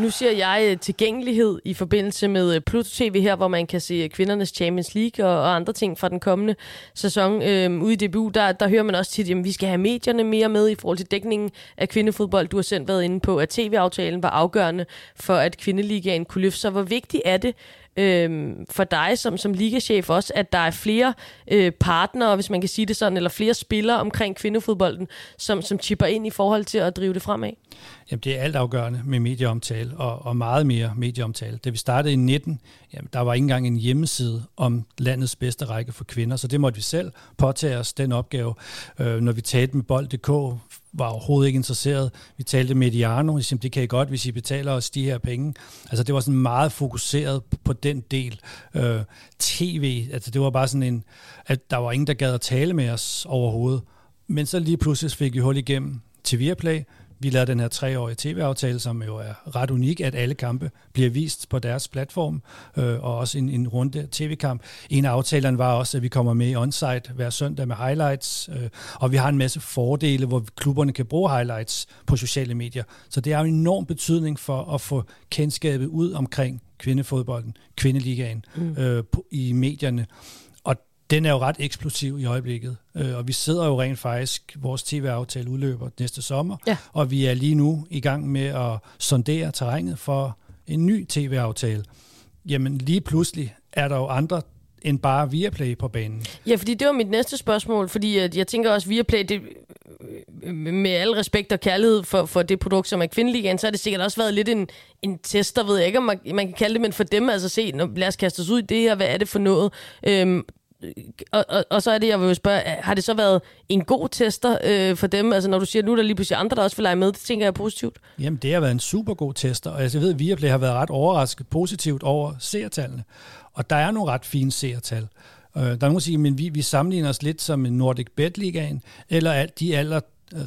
Nu siger jeg øh, tilgængelighed i forbindelse med øh, Pluto TV her, hvor man kan se kvindernes Champions League og, og andre ting fra den kommende sæson. Øhm, ude i DBU, der, der hører man også tit, at vi skal have medierne mere med i forhold til dækningen af kvindefodbold. Du har selv været inde på, at tv-aftalen var afgørende for, at kvindeligaen kunne løfte sig. Hvor vigtigt er det øh, for dig som, som ligachef også, at der er flere øh, partnere, hvis man kan sige det sådan, eller flere spillere omkring kvindefodbolden, som, som chipper ind i forhold til at drive det fremad? Jamen, det er alt afgørende med medieomtale, og, og meget mere medieomtale. Da vi startede i 19, jamen, der var ikke engang en hjemmeside om landets bedste række for kvinder, så det måtte vi selv påtage os, den opgave. Øh, når vi talte med bold.dk var overhovedet ikke interesseret. Vi talte med Mediano, og det kan I godt, hvis I betaler os de her penge. Altså det var sådan meget fokuseret på den del. Øh, TV, altså det var bare sådan en, at der var ingen, der gad at tale med os overhovedet. Men så lige pludselig fik vi hul igennem til Viaplay, vi lavede den her treårige tv-aftale, som jo er ret unik, at alle kampe bliver vist på deres platform, øh, og også en, en runde tv-kamp. En af aftalerne var også, at vi kommer med i onsite hver søndag med highlights, øh, og vi har en masse fordele, hvor klubberne kan bruge highlights på sociale medier. Så det har en enorm betydning for at få kendskabet ud omkring kvindefodbolden, kvindeligaen mm. øh, på, i medierne den er jo ret eksplosiv i øjeblikket. Øh, og vi sidder jo rent faktisk, vores tv-aftale udløber næste sommer, ja. og vi er lige nu i gang med at sondere terrænet for en ny tv-aftale. Jamen lige pludselig er der jo andre end bare Viaplay på banen. Ja, fordi det var mit næste spørgsmål, fordi jeg tænker også, Viaplay, det, med al respekt og kærlighed for, for det produkt, som er kvindeligaen, så har det sikkert også været lidt en, en test, der ved jeg ikke, om man, man kan kalde det, men for dem, altså se, når, lad os kaste os ud i det her, hvad er det for noget? Øhm, og, og, og så er det, jeg vil spørge, har det så været en god tester øh, for dem? Altså når du siger, nu er der lige pludselig andre, der også vil lege med, det tænker jeg er positivt. Jamen det har været en super god tester, og jeg ved, at Viaplay har været ret overrasket positivt over seertallene. Og der er nogle ret fine seertal. Øh, der er nogen, der siger, men vi, vi sammenligner os lidt som en Nordic Bet Ligaen, eller de aller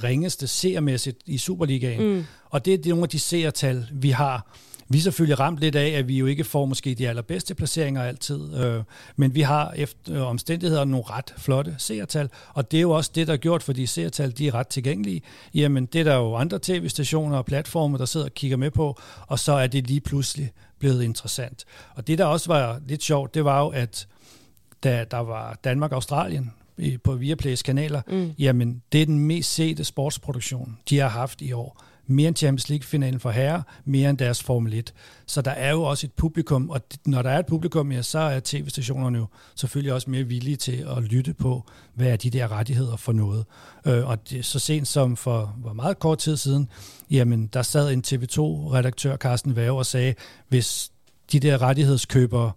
ringeste seermæssigt i Superligaen. Mm. Og det, det er nogle af de seertal, vi har. Vi er selvfølgelig ramt lidt af, at vi jo ikke får måske de allerbedste placeringer altid, øh, men vi har efter øh, omstændigheder nogle ret flotte seertal, og det er jo også det, der er gjort, fordi seertal de er ret tilgængelige. Jamen, det er der jo andre tv-stationer og platformer, der sidder og kigger med på, og så er det lige pludselig blevet interessant. Og det, der også var lidt sjovt, det var jo, at da der var Danmark-Australien på Viaplays kanaler, mm. jamen, det er den mest sete sportsproduktion, de har haft i år mere end Champions League-finalen for herre, mere end deres Formel 1. Så der er jo også et publikum, og når der er et publikum, ja, så er tv-stationerne jo selvfølgelig også mere villige til at lytte på, hvad er de der rettigheder for noget. Øh, og det, så sent som for var meget kort tid siden, jamen der sad en TV2-redaktør, Carsten Vave, og sagde, hvis de der rettighedskøbere,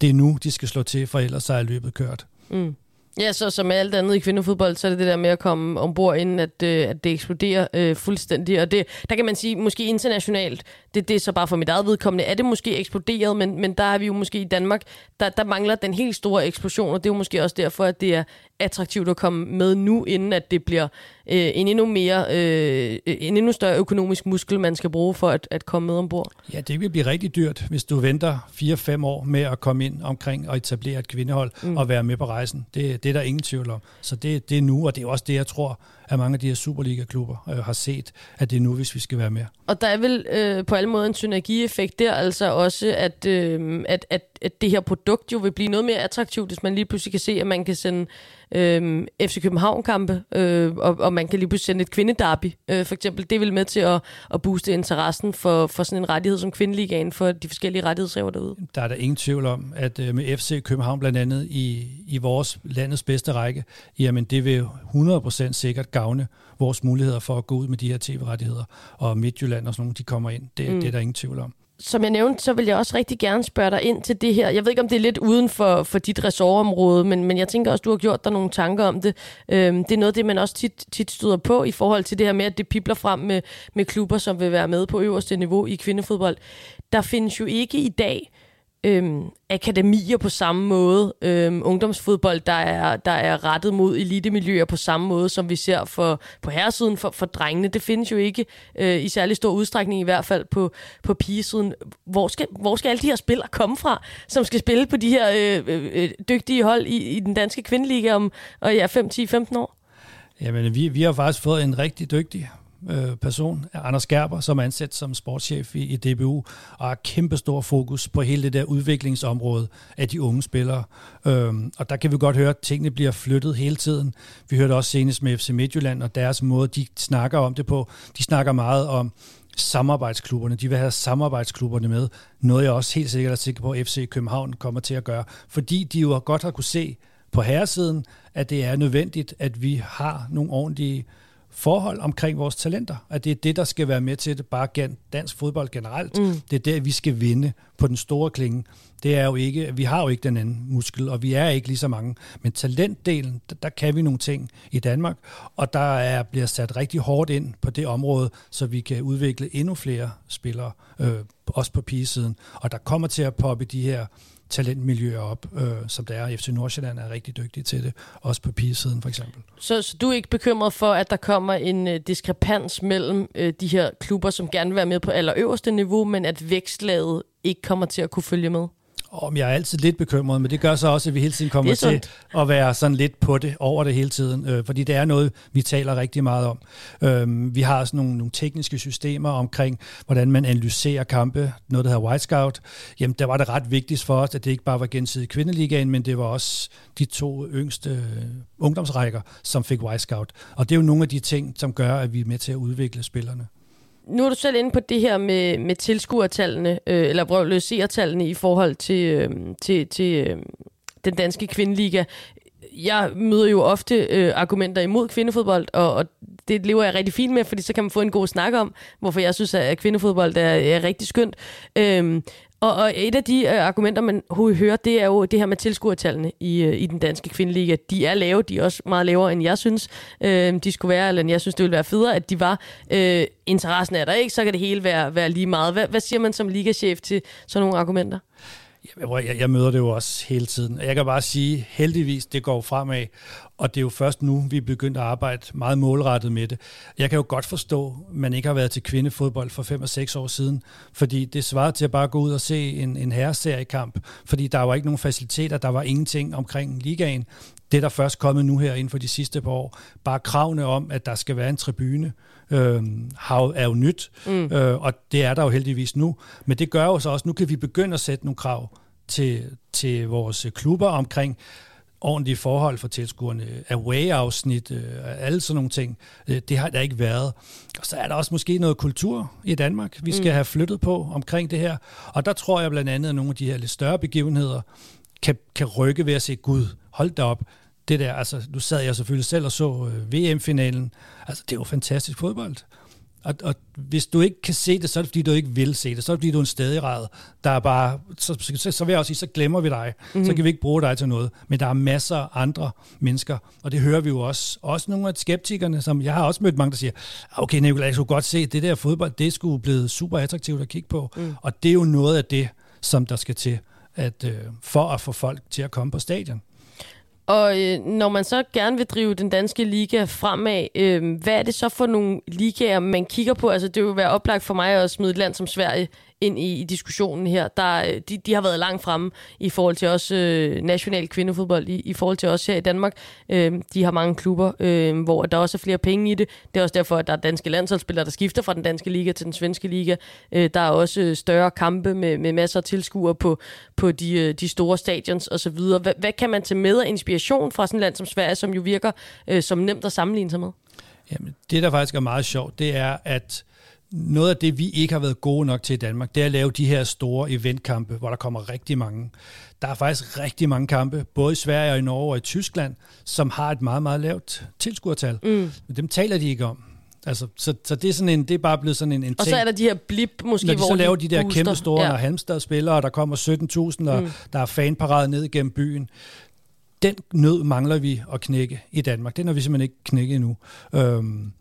det er nu, de skal slå til, for ellers så er løbet kørt. Mm. Ja, så som alt andet i kvindefodbold, så er det det der med at komme ombord, inden at, øh, at det eksploderer øh, fuldstændig. Og det, der kan man sige, måske internationalt, det, det er så bare for mit eget vedkommende, er det måske eksploderet, men, men der er vi jo måske i Danmark, der, der mangler den helt store eksplosion, og det er jo måske også derfor, at det er attraktivt at komme med nu, inden at det bliver øh, en endnu mere, øh, en endnu større økonomisk muskel, man skal bruge for at, at komme med ombord. Ja, det vil blive rigtig dyrt, hvis du venter 4-5 år med at komme ind omkring og etablere et kvindehold mm. og være med på rejsen. Det, det er der ingen tvivl om. Så det, det er nu, og det er også det, jeg tror, at mange af de her Superliga-klubber øh, har set, at det er nu, hvis vi skal være med. Og der er vel øh, på alle måder en synergieffekt der, altså også, at, øh, at, at, at det her produkt jo vil blive noget mere attraktivt, hvis man lige pludselig kan se, at man kan sende øh, FC København-kampe, øh, og, og man kan lige pludselig sende et kvindedarby, øh, for eksempel. Det vil med til at, at booste interessen for, for sådan en rettighed som kvindeligaen for de forskellige rettighedshaver derude. Der er der ingen tvivl om, at øh, med FC København blandt andet i, i vores landets bedste række, jamen det vil 100% sikkert gavne vores muligheder for at gå ud med de her tv-rettigheder. Og Midtjylland og sådan nogle, de kommer ind. Det, mm. det er der ingen tvivl om som jeg nævnte, så vil jeg også rigtig gerne spørge dig ind til det her. Jeg ved ikke, om det er lidt uden for, for dit ressortområde, men, men jeg tænker også, du har gjort dig nogle tanker om det. Øhm, det er noget af det, man også tit, tit støder på i forhold til det her med, at det pipler frem med, med klubber, som vil være med på øverste niveau i kvindefodbold. Der findes jo ikke i dag øhm, akademier på samme måde, øhm, ungdomsfodbold, der er, der er rettet mod elitemiljøer på samme måde, som vi ser for, på herresiden for, for drengene. Det findes jo ikke øh, i særlig stor udstrækning, i hvert fald på, på pigesiden. Hvor skal, hvor skal alle de her spillere komme fra, som skal spille på de her øh, øh, øh dygtige hold i, i den danske kvindeliga om og ja, 5, 10, 15 år? Jamen, vi, vi har faktisk fået en rigtig dygtig øh, person, Anders Gerber, som er ansat som sportschef i, i DBU, og har kæmpe stor fokus på hele det der udviklingsområde af de unge spillere. Øhm, og der kan vi godt høre, at tingene bliver flyttet hele tiden. Vi hørte også senest med FC Midtjylland, og deres måde, de snakker om det på. De snakker meget om samarbejdsklubberne. De vil have samarbejdsklubberne med. Noget jeg også helt sikkert er sikker på, at FC København kommer til at gøre. Fordi de jo godt har kunne se på herresiden, at det er nødvendigt, at vi har nogle ordentlige øh, forhold omkring vores talenter. At det er det, der skal være med til det, bare gen, dansk fodbold generelt. Mm. Det er der, vi skal vinde på den store klinge. Det er jo ikke, vi har jo ikke den anden muskel, og vi er ikke lige så mange. Men talentdelen, der, der kan vi nogle ting i Danmark, og der er, bliver sat rigtig hårdt ind på det område, så vi kan udvikle endnu flere spillere, øh, også på pigesiden. Og der kommer til at poppe de her talentmiljøer op, øh, som der er. FC Nordsjælland er rigtig dygtig til det, også på pigesiden for eksempel. Så, så du er ikke bekymret for, at der kommer en øh, diskrepans mellem øh, de her klubber, som gerne vil være med på allerøverste niveau, men at vækstlaget ikke kommer til at kunne følge med? Om jeg er altid lidt bekymret, men det gør så også, at vi hele tiden kommer til at være sådan lidt på det, over det hele tiden, øh, fordi det er noget, vi taler rigtig meget om. Øh, vi har sådan nogle, nogle tekniske systemer omkring, hvordan man analyserer kampe, noget der hedder White Scout. Jamen, der var det ret vigtigt for os, at det ikke bare var gensidig kvindeligaen, men det var også de to yngste øh, ungdomsrækker, som fik White Scout. Og det er jo nogle af de ting, som gør, at vi er med til at udvikle spillerne nu er du selv inde på det her med, med tilskuertallene, øh, eller prøv seertallene i forhold til, øh, til, til øh, den danske kvindeliga. Jeg møder jo ofte øh, argumenter imod kvindefodbold, og, og det lever jeg rigtig fint med, fordi så kan man få en god snak om, hvorfor jeg synes, at kvindefodbold er, er rigtig skønt. Øhm, og, og et af de øh, argumenter, man hører, det er jo det her med tilskuertallene i, øh, i den danske kvindeliga. De er lave, de er også meget lavere, end jeg synes, øh, de skulle være, eller jeg synes, det ville være federe, at de var. Øh, interessen er der ikke, så kan det hele være, være lige meget. Hvad, hvad siger man som ligachef til sådan nogle argumenter? Jeg, jeg møder det jo også hele tiden. Jeg kan bare sige, heldigvis, det går fremad, og det er jo først nu, vi er begyndt at arbejde meget målrettet med det. Jeg kan jo godt forstå, at man ikke har været til kvindefodbold for 5 og 6 år siden, fordi det svarer til at bare gå ud og se en, en herreseriekamp, fordi der var ikke nogen faciliteter, der var ingenting omkring ligaen. Det er der først kommet nu her inden for de sidste par år. Bare kravene om, at der skal være en tribune, øh, er jo nyt, mm. øh, og det er der jo heldigvis nu. Men det gør jo så også, nu kan vi begynde at sætte nogle krav til, til vores klubber omkring, ordentlige forhold for tilskuerne, away-afsnit, øh, alle sådan nogle ting. Øh, det har der ikke været. Og så er der også måske noget kultur i Danmark, vi skal mm. have flyttet på omkring det her. Og der tror jeg blandt andet, at nogle af de her lidt større begivenheder kan, kan rykke ved at se, gud, hold da op, det der, altså nu sad jeg selvfølgelig selv og så øh, VM-finalen. Altså det er jo fantastisk fodbold. Og, og hvis du ikke kan se det, så er det fordi, du ikke vil se det. Så er det fordi, du er en stadigræd, der er bare... Så, så, så vil jeg også sige, så glemmer vi dig. Mm-hmm. Så kan vi ikke bruge dig til noget. Men der er masser af andre mennesker, og det hører vi jo også. Også nogle af skeptikerne, som jeg har også mødt mange, der siger, okay Nicolai, jeg skulle godt se, det der fodbold, det sgu blevet super attraktivt at kigge på. Mm. Og det er jo noget af det, som der skal til at, øh, for at få folk til at komme på stadion. Og øh, når man så gerne vil drive den danske liga fremad, øh, hvad er det så for nogle ligaer, man kigger på? Altså, det vil være oplagt for mig at smide et land som Sverige ind i, i diskussionen her. Der, øh, de, de har været langt fremme i forhold til også øh, national kvindefodbold, i, i forhold til os her i Danmark. Øh, de har mange klubber, øh, hvor der også er flere penge i det. Det er også derfor, at der er danske landsholdsspillere, der skifter fra den danske liga til den svenske liga. Øh, der er også øh, større kampe med, med masser af tilskuere på, på de, øh, de store stadions osv. Hvad, hvad kan man tage med af inspiration fra sådan et land som Sverige, som jo virker øh, som nemt at sammenligne sig med? Jamen, det, der faktisk er meget sjovt, det er, at noget af det, vi ikke har været gode nok til i Danmark, det er at lave de her store eventkampe, hvor der kommer rigtig mange. Der er faktisk rigtig mange kampe, både i Sverige og i Norge og i Tyskland, som har et meget, meget lavt tilskuertal. Mm. Men dem taler de ikke om. Altså, så, så det er sådan en, det er bare blevet sådan en, en Og så er der de her blip, måske, Når de hvor så laver de, de der booster. kæmpe store, ja. når Halmstad spiller, og der kommer 17.000, og mm. der er fanparade ned igennem byen. Den nød mangler vi at knække i Danmark. Den har vi simpelthen ikke knækket endnu. Øhm,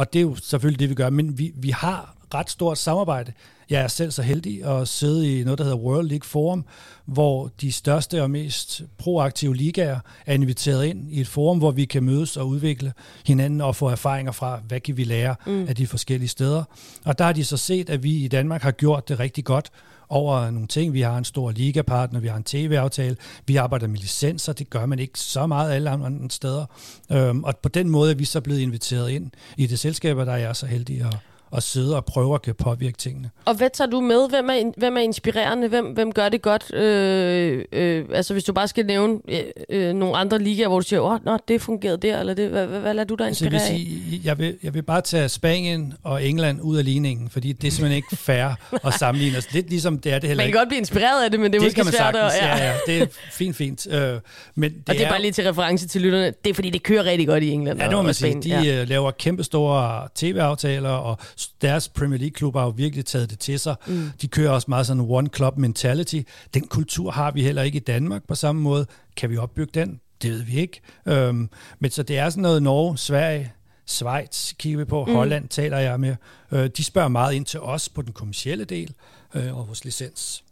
og det er jo selvfølgelig det, vi gør. Men vi, vi har ret stort samarbejde. Jeg er selv så heldig at sidde i noget, der hedder World League Forum, hvor de største og mest proaktive ligaer er inviteret ind i et forum, hvor vi kan mødes og udvikle hinanden og få erfaringer fra, hvad kan vi lære mm. af de forskellige steder. Og der har de så set, at vi i Danmark har gjort det rigtig godt over nogle ting. Vi har en stor ligapartner, vi har en tv-aftale, vi arbejder med licenser, det gør man ikke så meget alle andre steder. Øhm, og på den måde er vi så blevet inviteret ind i det selskab, der er jeg så heldig at, at sidde og prøve at kan påvirke tingene. Og hvad tager du med? Hvem er, hvem er inspirerende? Hvem, hvem gør det godt? Øh, øh, altså hvis du bare skal nævne øh, øh, nogle andre ligaer, hvor du siger, åh, nå, det fungerede der, eller det, hvad, hvad, hvad lader du dig Altså, jeg, vil inspirere sige, jeg, vil, jeg vil bare tage Spanien og England ud af ligningen, fordi det er simpelthen ikke fair at sammenligne os. Lidt ligesom det er det heller Man ikke. kan godt blive inspireret af det, men det er det måske kan man svært sagtens, at... ja. ja, det er fint, fint. Øh, men det og det er bare lige til reference til lytterne. Det er fordi, det kører rigtig godt i England Ja, det må man sige. De ja. ja. laver kæmpe store tv-aftaler, og deres Premier League-klubber har jo virkelig taget det til sig. Mm. De kører også meget sådan one club mentality. Den kultur har vi heller ikke i Danmark på samme måde. Kan vi opbygge den? Det ved vi ikke. Øhm, men så det er sådan noget Norge, Sverige, Schweiz kigger vi på, mm. Holland taler jeg med. Øh, de spørger meget ind til os på den kommercielle del øh, og vores licens.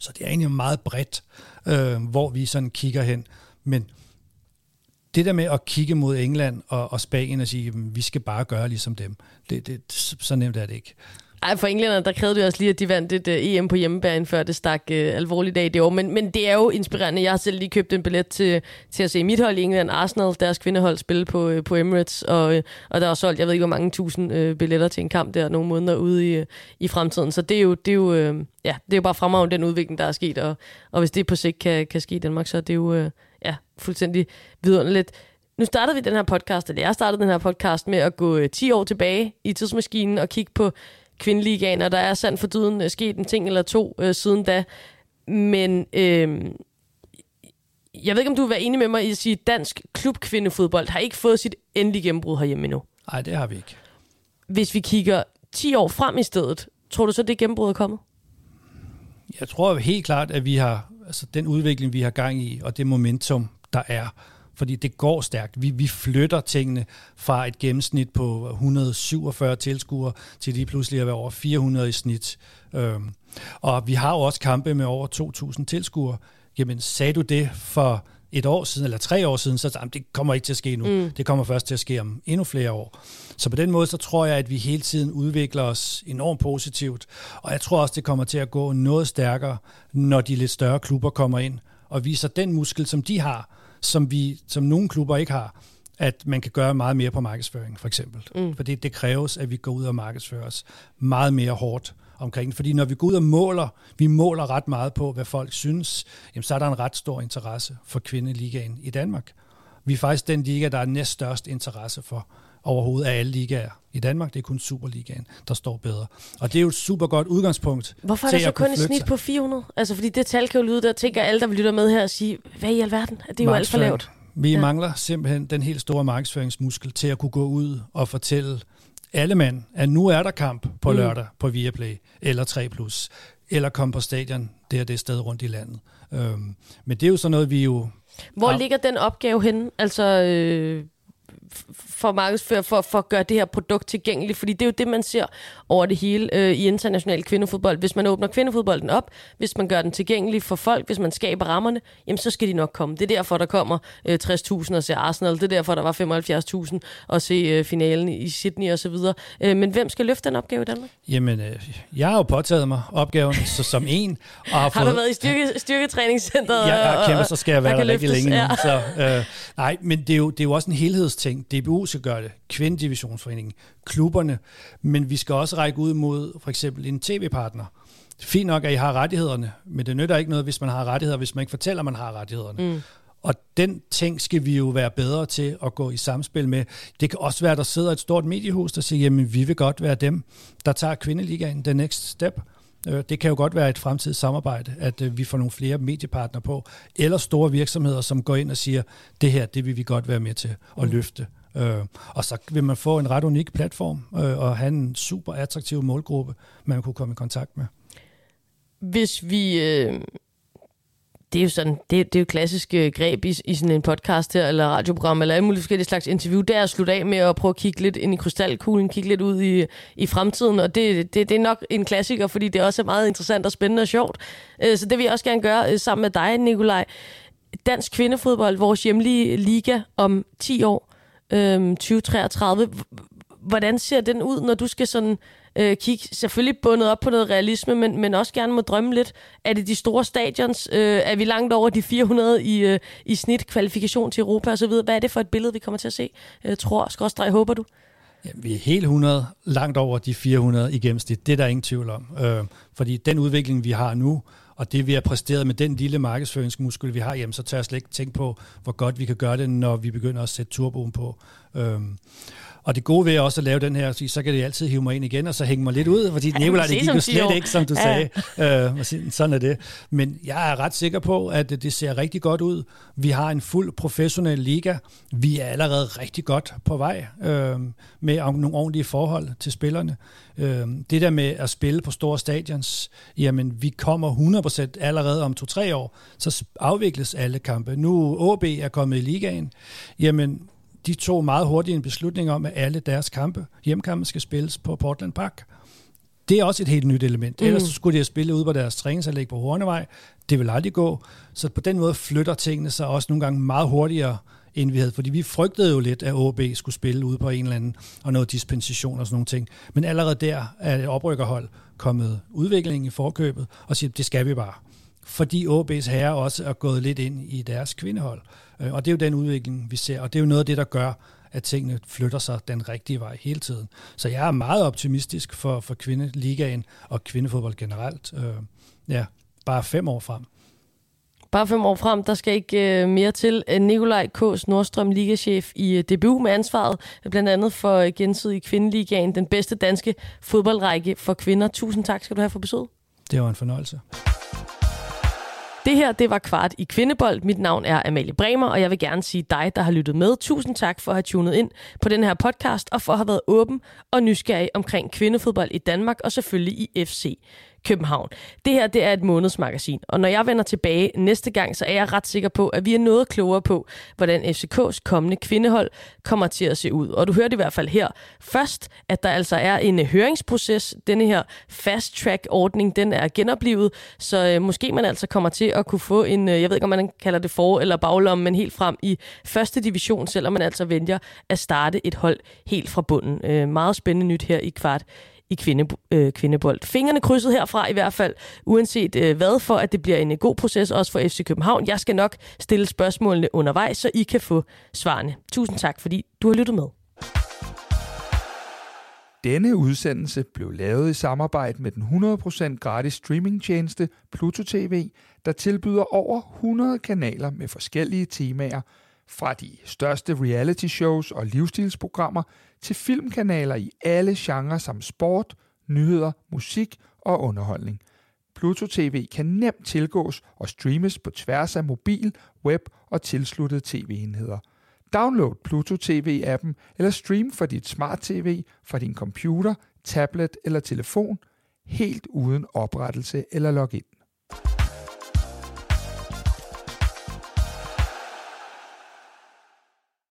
Så det er egentlig meget bredt, øh, hvor vi sådan kigger hen. Men det der med at kigge mod England og, og Spanien og sige, at vi skal bare gøre ligesom dem, det, det, så nemt er det ikke. Ej, for englænderne, der krævede det også lige, at de vandt et øh, uh, EM på hjemmebane, før det stak uh, alvorligt af det år. Men, men det er jo inspirerende. Jeg har selv lige købt en billet til, til at se mit hold i England, Arsenal, deres kvindehold, spille på, uh, på Emirates. Og, uh, og der er solgt, jeg ved ikke, hvor mange tusind uh, billetter til en kamp der nogle måneder ude i, uh, i fremtiden. Så det er jo, det er jo, uh, ja, det er jo bare fremragende den udvikling, der er sket. Og, og hvis det på sigt kan, kan ske i Danmark, så er det jo uh, ja, fuldstændig vidunderligt. Nu startede vi den her podcast, eller jeg startede den her podcast med at gå uh, 10 år tilbage i tidsmaskinen og kigge på kvindeligaen, og der er sandt for dyden øh, sket en ting eller to øh, siden da. Men øh, jeg ved ikke, om du vil være enig med mig i at sige, at dansk klubkvindefodbold har ikke fået sit endelige gennembrud herhjemme endnu. Nej, det har vi ikke. Hvis vi kigger 10 år frem i stedet, tror du så, det gennembrud er kommet? Jeg tror helt klart, at vi har altså den udvikling, vi har gang i, og det momentum, der er, fordi det går stærkt. Vi, vi flytter tingene fra et gennemsnit på 147 tilskuere til lige pludselig at være over 400 i snit. Øhm, og vi har jo også kampe med over 2.000 tilskuere. Jamen, sagde du det for et år siden, eller tre år siden, så jamen, det kommer ikke til at ske nu. Mm. Det kommer først til at ske om endnu flere år. Så på den måde, så tror jeg, at vi hele tiden udvikler os enormt positivt. Og jeg tror også, det kommer til at gå noget stærkere, når de lidt større klubber kommer ind og viser den muskel, som de har, som, vi, som nogle klubber ikke har, at man kan gøre meget mere på markedsføring, for eksempel. Mm. Fordi det kræves, at vi går ud og markedsfører os meget mere hårdt omkring Fordi når vi går ud og måler, vi måler ret meget på, hvad folk synes, jamen, så er der en ret stor interesse for kvindeligaen i Danmark. Vi er faktisk den liga, der er næst størst interesse for overhovedet af alle ligaer i Danmark. Det er kun Superligaen, der står bedre. Og det er jo et super godt udgangspunkt. Hvorfor er der så kun et snit på 400? Altså, fordi det tal kan jo lyde, der tænker alle, der vil lytte med her og sige, hvad i alverden? Det er jo alt for lavt. Vi ja. mangler simpelthen den helt store markedsføringsmuskel til at kunne gå ud og fortælle alle mand, at nu er der kamp på mm. lørdag på Viaplay, eller 3+, Plus, eller kom på stadion, det er det sted rundt i landet. Øhm, men det er jo sådan noget, vi jo... Hvor har... ligger den opgave henne? Altså, øh, for markedsføre, for, for at gøre det her produkt tilgængeligt, fordi det er jo det, man ser over det hele øh, i international kvindefodbold. Hvis man åbner kvindefodbolden op, hvis man gør den tilgængelig for folk, hvis man skaber rammerne, jamen så skal de nok komme. Det er derfor, der kommer øh, 60.000 og se Arsenal, det er derfor, der var 75.000 og se øh, finalen i Sydney osv. Øh, men hvem skal løfte den opgave i Danmark? Jamen, øh, jeg har jo påtaget mig opgaven så som en. Og har, har fået, du været i styrke, styrketræningscenteret? Ja, jeg har kæmpet, så skal jeg være der rigtig længe ja. nu. Så, øh, nej, men det er, jo, det er jo også en helhedsting. DBU skal gøre det, kvindedivisionsforeningen, klubberne, men vi skal også række ud mod for eksempel en tv-partner. Fint nok, at I har rettighederne, men det nytter ikke noget, hvis man har rettigheder, hvis man ikke fortæller, at man har rettighederne. Mm. Og den ting skal vi jo være bedre til at gå i samspil med. Det kan også være, at der sidder et stort mediehus, der siger, jamen vi vil godt være dem, der tager kvindeligaen, the next step. Øh, det kan jo godt være et fremtidigt samarbejde, at øh, vi får nogle flere mediepartnere på, eller store virksomheder, som går ind og siger, det her, det vil vi godt være med til at mm. løfte. Øh, og så vil man få en ret unik platform øh, og have en super attraktiv målgruppe, man kunne komme i kontakt med. Hvis vi... Øh det er jo sådan, det, det er jo klassisk øh, greb i, i sådan en podcast her, eller radioprogram, eller alle mulige forskellige slags interview, det er at slutte af med at prøve at kigge lidt ind i krystalkuglen, kigge lidt ud i, i fremtiden, og det, det, det er nok en klassiker, fordi det også er meget interessant og spændende og sjovt. Øh, så det vil jeg også gerne gøre øh, sammen med dig, Nikolaj. Dansk kvindefodbold, vores hjemlige liga om 10 år, øhm, 2033. Hvordan ser den ud, når du skal sådan øh, kigge, selvfølgelig bundet op på noget realisme, men, men også gerne må drømme lidt. Er det de store stadions? Øh, er vi langt over de 400 i, øh, i snit kvalifikation til Europa osv.? Hvad er det for et billede, vi kommer til at se? Øh, tror, skråstrej, håber du? Ja, vi er helt 100, langt over de 400 i gennemsnit. Det er der ingen tvivl om. Øh, fordi den udvikling, vi har nu, og det vi har præsteret med den lille markedsføringsmuskel, vi har, jamen, så tør jeg slet ikke tænke på, hvor godt vi kan gøre det, når vi begynder at sætte turboen på. Øhm, og det gode ved også at lave den her, så kan det altid hive mig ind igen, og så hænge mig lidt ud, fordi ja, Nicolaj, det gik jo slet ikke, som du ja. sagde. Øh, sådan er det. Men jeg er ret sikker på, at det ser rigtig godt ud. Vi har en fuld professionel liga. Vi er allerede rigtig godt på vej øh, med nogle ordentlige forhold til spillerne. Øh, det der med at spille på store stadions, jamen vi kommer 100% allerede om to-tre år, så afvikles alle kampe. Nu OB er kommet i ligaen, jamen de tog meget hurtigt en beslutning om, at alle deres kampe, hjemkampe, skal spilles på Portland Park. Det er også et helt nyt element. Mm. Ellers skulle de have spillet ude på deres træningsanlæg på Hornevej. Det vil aldrig gå. Så på den måde flytter tingene sig også nogle gange meget hurtigere, end vi havde. Fordi vi frygtede jo lidt, at OB skulle spille ude på en eller anden, og noget dispensation og sådan nogle ting. Men allerede der er et oprykkerhold kommet udvikling i forkøbet, og siger, det skal vi bare fordi OB's herre også er gået lidt ind i deres kvindehold. Øh, og det er jo den udvikling, vi ser, og det er jo noget af det, der gør, at tingene flytter sig den rigtige vej hele tiden. Så jeg er meget optimistisk for, for kvindeligaen og kvindefodbold generelt. Øh, ja, bare fem år frem. Bare fem år frem, der skal ikke uh, mere til. Nikolaj K. Nordstrøm, ligachef i DBU med ansvaret, blandt andet for uh, gensidig kvindeligaen, den bedste danske fodboldrække for kvinder. Tusind tak skal du have for besøget. Det var en fornøjelse. Det her, det var Kvart i Kvindebold. Mit navn er Amalie Bremer, og jeg vil gerne sige dig, der har lyttet med. Tusind tak for at have tunet ind på den her podcast, og for at have været åben og nysgerrig omkring kvindefodbold i Danmark, og selvfølgelig i FC København. Det her det er et månedsmagasin, og når jeg vender tilbage næste gang, så er jeg ret sikker på, at vi er noget klogere på, hvordan FCK's kommende kvindehold kommer til at se ud. Og du hørte i hvert fald her først, at der altså er en øh, høringsproces. Denne her fast track ordning, den er genoplevet, så øh, måske man altså kommer til at kunne få en, øh, jeg ved ikke om man kalder det for- eller baglomme, men helt frem i første division, selvom man altså vælger at starte et hold helt fra bunden. Øh, meget spændende nyt her i kvart i kvinde, øh, kvindebold. Fingrene krydset herfra i hvert fald, uanset øh, hvad, for at det bliver en øh, god proces også for FC København. Jeg skal nok stille spørgsmålene undervejs, så I kan få svarene. Tusind tak, fordi du har lyttet med. Denne udsendelse blev lavet i samarbejde med den 100% gratis streamingtjeneste Pluto TV, der tilbyder over 100 kanaler med forskellige temaer, fra de største reality shows og livsstilsprogrammer til filmkanaler i alle genrer som sport, nyheder, musik og underholdning. Pluto TV kan nemt tilgås og streames på tværs af mobil, web og tilsluttede tv-enheder. Download Pluto TV-appen eller stream fra dit smart-tv, fra din computer, tablet eller telefon, helt uden oprettelse eller login.